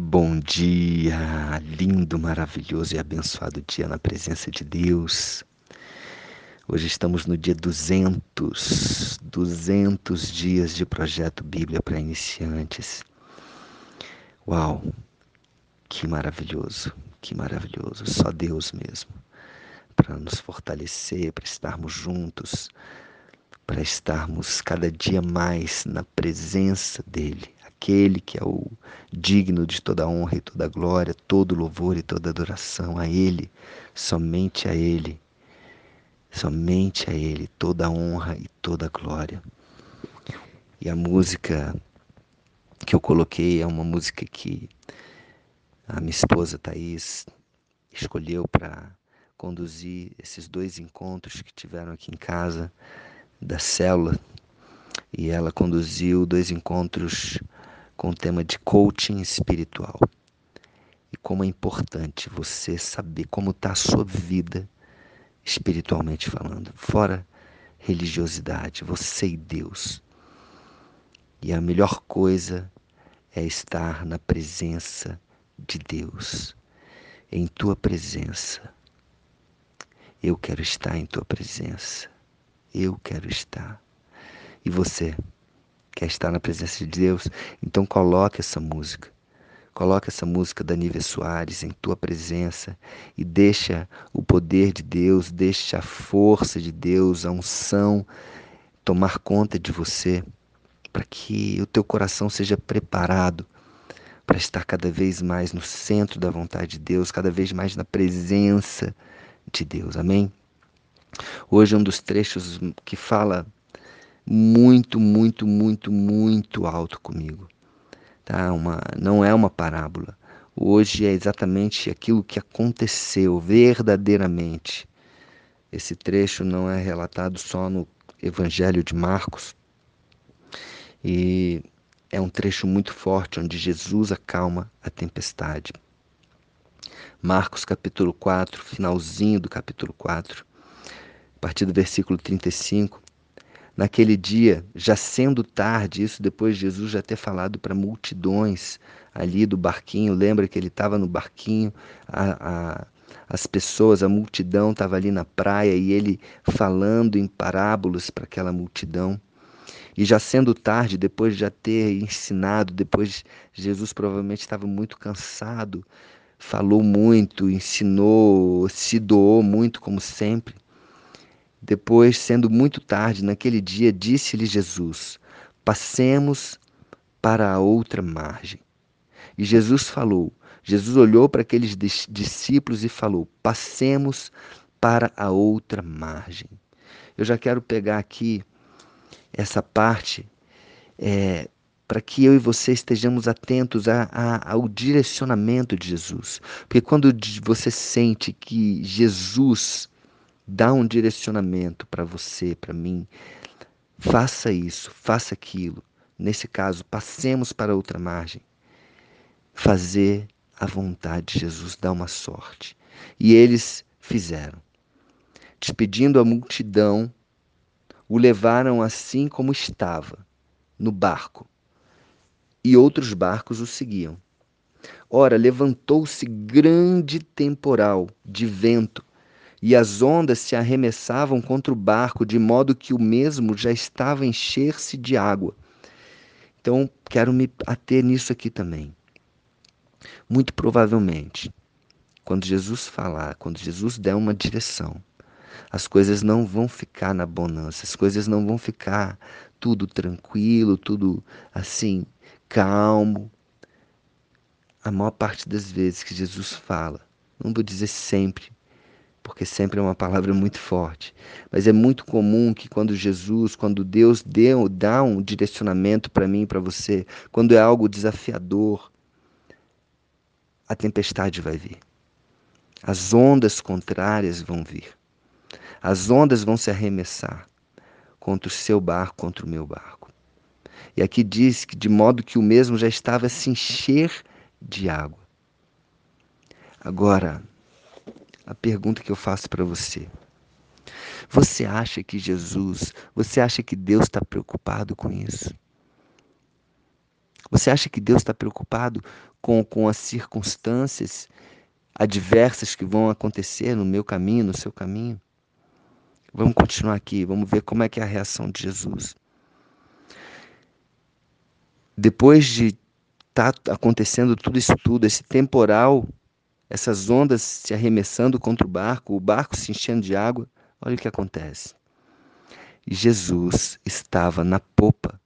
Bom dia, lindo, maravilhoso e abençoado dia na presença de Deus. Hoje estamos no dia 200, 200 dias de projeto Bíblia para iniciantes. Uau, que maravilhoso, que maravilhoso, só Deus mesmo, para nos fortalecer, para estarmos juntos, para estarmos cada dia mais na presença dEle, aquele que é o digno de toda honra e toda glória, todo louvor e toda adoração a Ele, somente a Ele, somente a Ele, toda honra e toda glória. E a música que eu coloquei é uma música que a minha esposa Thaís escolheu para conduzir esses dois encontros que tiveram aqui em casa da célula e ela conduziu dois encontros com o tema de coaching espiritual. E como é importante você saber como está a sua vida espiritualmente falando, fora religiosidade, você e Deus. E a melhor coisa é estar na presença de Deus, em tua presença. Eu quero estar em tua presença. Eu quero estar. E você quer estar na presença de Deus? Então coloque essa música. Coloque essa música da Nívia Soares em tua presença e deixa o poder de Deus, deixa a força de Deus, a unção tomar conta de você, para que o teu coração seja preparado para estar cada vez mais no centro da vontade de Deus, cada vez mais na presença de Deus. Amém? Hoje é um dos trechos que fala muito, muito, muito, muito alto comigo. Tá? Uma, não é uma parábola. Hoje é exatamente aquilo que aconteceu verdadeiramente. Esse trecho não é relatado só no Evangelho de Marcos. E é um trecho muito forte onde Jesus acalma a tempestade. Marcos capítulo 4, finalzinho do capítulo 4 a partir do versículo 35. Naquele dia, já sendo tarde, isso depois de Jesus já ter falado para multidões ali do barquinho, lembra que ele estava no barquinho, a, a, as pessoas, a multidão estava ali na praia e ele falando em parábolas para aquela multidão. E já sendo tarde, depois de já ter ensinado, depois Jesus provavelmente estava muito cansado, falou muito, ensinou, se doou muito, como sempre. Depois, sendo muito tarde naquele dia, disse-lhe Jesus: Passemos para a outra margem. E Jesus falou: Jesus olhou para aqueles discípulos e falou: Passemos para a outra margem. Eu já quero pegar aqui essa parte é, para que eu e você estejamos atentos a, a, ao direcionamento de Jesus. Porque quando você sente que Jesus dá um direcionamento para você, para mim. Faça isso, faça aquilo. Nesse caso, passemos para outra margem. Fazer a vontade de Jesus dá uma sorte. E eles fizeram. Despedindo a multidão, o levaram assim como estava, no barco. E outros barcos o seguiam. Ora, levantou-se grande temporal de vento e as ondas se arremessavam contra o barco, de modo que o mesmo já estava a encher-se de água. Então, quero me ater nisso aqui também. Muito provavelmente, quando Jesus falar, quando Jesus der uma direção, as coisas não vão ficar na bonança, as coisas não vão ficar tudo tranquilo, tudo assim, calmo. A maior parte das vezes que Jesus fala, não vou dizer sempre, porque sempre é uma palavra muito forte. Mas é muito comum que quando Jesus, quando Deus deu, dá um direcionamento para mim e para você, quando é algo desafiador, a tempestade vai vir. As ondas contrárias vão vir. As ondas vão se arremessar contra o seu barco, contra o meu barco. E aqui diz que de modo que o mesmo já estava a se encher de água. Agora, a pergunta que eu faço para você. Você acha que Jesus, você acha que Deus está preocupado com isso? Você acha que Deus está preocupado com, com as circunstâncias adversas que vão acontecer no meu caminho, no seu caminho. Vamos continuar aqui, vamos ver como é que é a reação de Jesus. Depois de estar tá acontecendo tudo isso tudo, esse temporal, essas ondas se arremessando contra o barco, o barco se enchendo de água, olha o que acontece. Jesus estava na popa,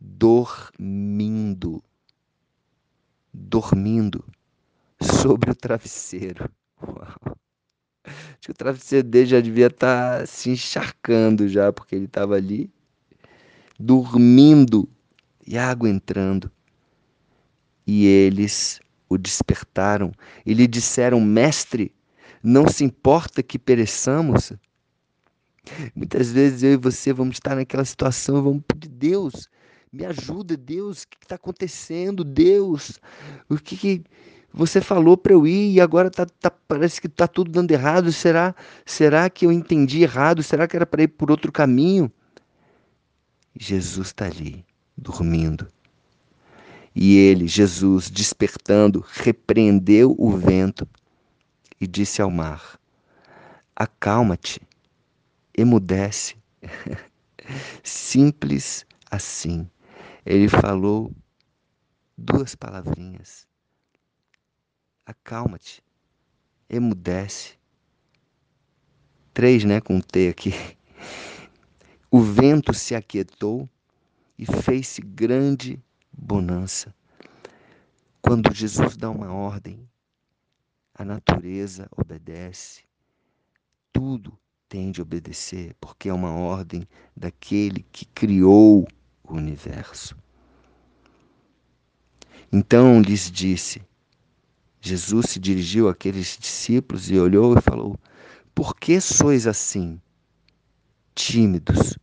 dormindo, dormindo sobre o travesseiro. Uau. Acho que o travesseiro dele já devia estar tá se encharcando já, porque ele estava ali dormindo e a água entrando. E eles o despertaram e lhe disseram: Mestre, não se importa que pereçamos? Muitas vezes eu e você vamos estar naquela situação vamos pedir: Deus, me ajuda, Deus, o que está acontecendo? Deus, o que, que você falou para eu ir e agora tá, tá parece que está tudo dando errado. Será, será que eu entendi errado? Será que era para ir por outro caminho? Jesus está ali, dormindo. E ele, Jesus, despertando, repreendeu o vento e disse ao mar: Acalma-te, emudece. Simples assim. Ele falou duas palavrinhas. Acalma-te, emudece. Três, né, com T aqui. O vento se aquietou e fez-se grande bonança. Quando Jesus dá uma ordem, a natureza obedece. Tudo tem de obedecer, porque é uma ordem daquele que criou o universo. Então lhes disse: Jesus se dirigiu àqueles discípulos e olhou e falou: Por que sois assim, tímidos?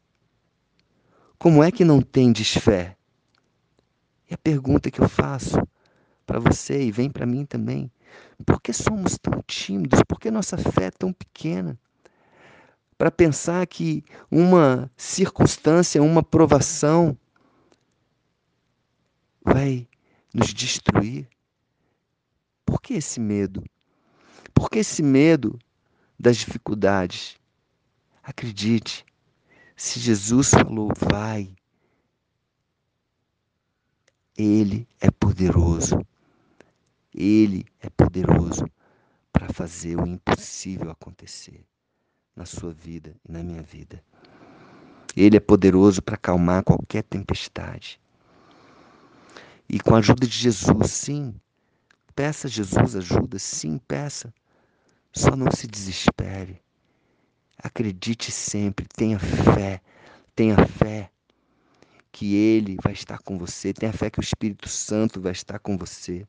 Como é que não tendes fé? E a pergunta que eu faço para você e vem para mim também: por que somos tão tímidos? Por que nossa fé é tão pequena? Para pensar que uma circunstância, uma provação vai nos destruir? Por que esse medo? Por que esse medo das dificuldades? Acredite, se Jesus falou, vai, ele é poderoso. Ele é poderoso para fazer o impossível acontecer na sua vida e na minha vida. Ele é poderoso para acalmar qualquer tempestade. E com a ajuda de Jesus, sim. Peça a Jesus ajuda, sim, peça. Só não se desespere. Acredite sempre, tenha fé, tenha fé que Ele vai estar com você, tenha fé que o Espírito Santo vai estar com você.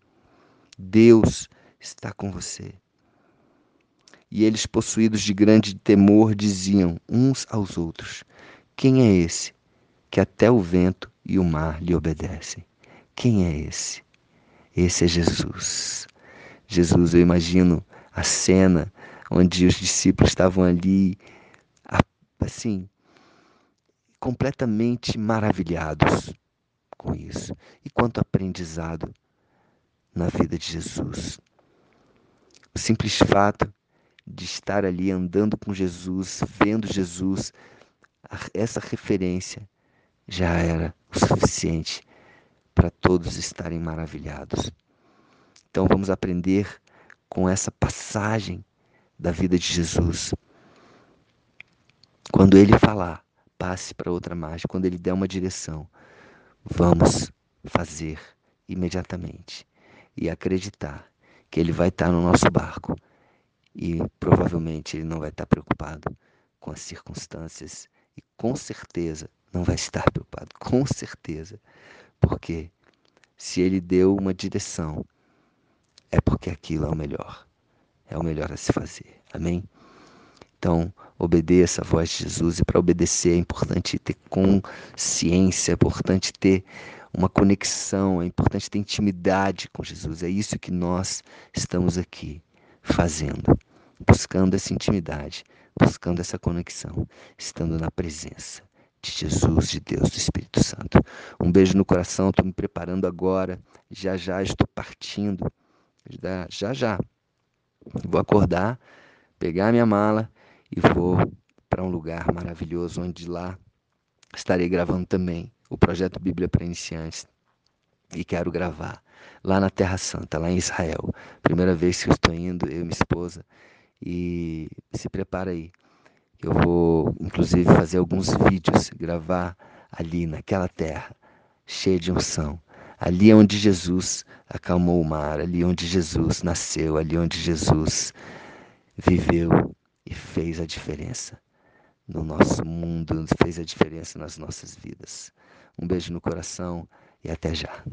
Deus está com você. E eles, possuídos de grande temor, diziam uns aos outros: Quem é esse que até o vento e o mar lhe obedecem? Quem é esse? Esse é Jesus. Jesus, eu imagino a cena onde os discípulos estavam ali, assim, completamente maravilhados com isso. E quanto aprendizado na vida de Jesus. O simples fato de estar ali andando com Jesus, vendo Jesus, essa referência já era o suficiente para todos estarem maravilhados. Então vamos aprender com essa passagem da vida de Jesus. Quando ele falar, passe para outra margem, quando ele der uma direção, vamos fazer imediatamente e acreditar que ele vai estar no nosso barco e provavelmente ele não vai estar preocupado com as circunstâncias e com certeza não vai estar preocupado, com certeza, porque se ele deu uma direção, é porque aquilo é o melhor, é o melhor a se fazer. Amém? Então, obedeça a voz de Jesus e para obedecer é importante ter consciência, é importante ter uma conexão, é importante ter intimidade com Jesus. É isso que nós estamos aqui fazendo, buscando essa intimidade, buscando essa conexão, estando na presença de Jesus, de Deus, do Espírito Santo. Um beijo no coração, estou me preparando agora. Já já estou partindo. Já já. Vou acordar, pegar minha mala e vou para um lugar maravilhoso onde lá estarei gravando também o projeto Bíblia para Iniciantes. E quero gravar lá na Terra Santa, lá em Israel. Primeira vez que eu estou indo, eu e minha esposa. E se prepara aí. Eu vou, inclusive, fazer alguns vídeos, gravar ali naquela terra, cheia de unção. Ali é onde Jesus acalmou o mar, ali onde Jesus nasceu, ali onde Jesus viveu e fez a diferença no nosso mundo, fez a diferença nas nossas vidas. Um beijo no coração e até já.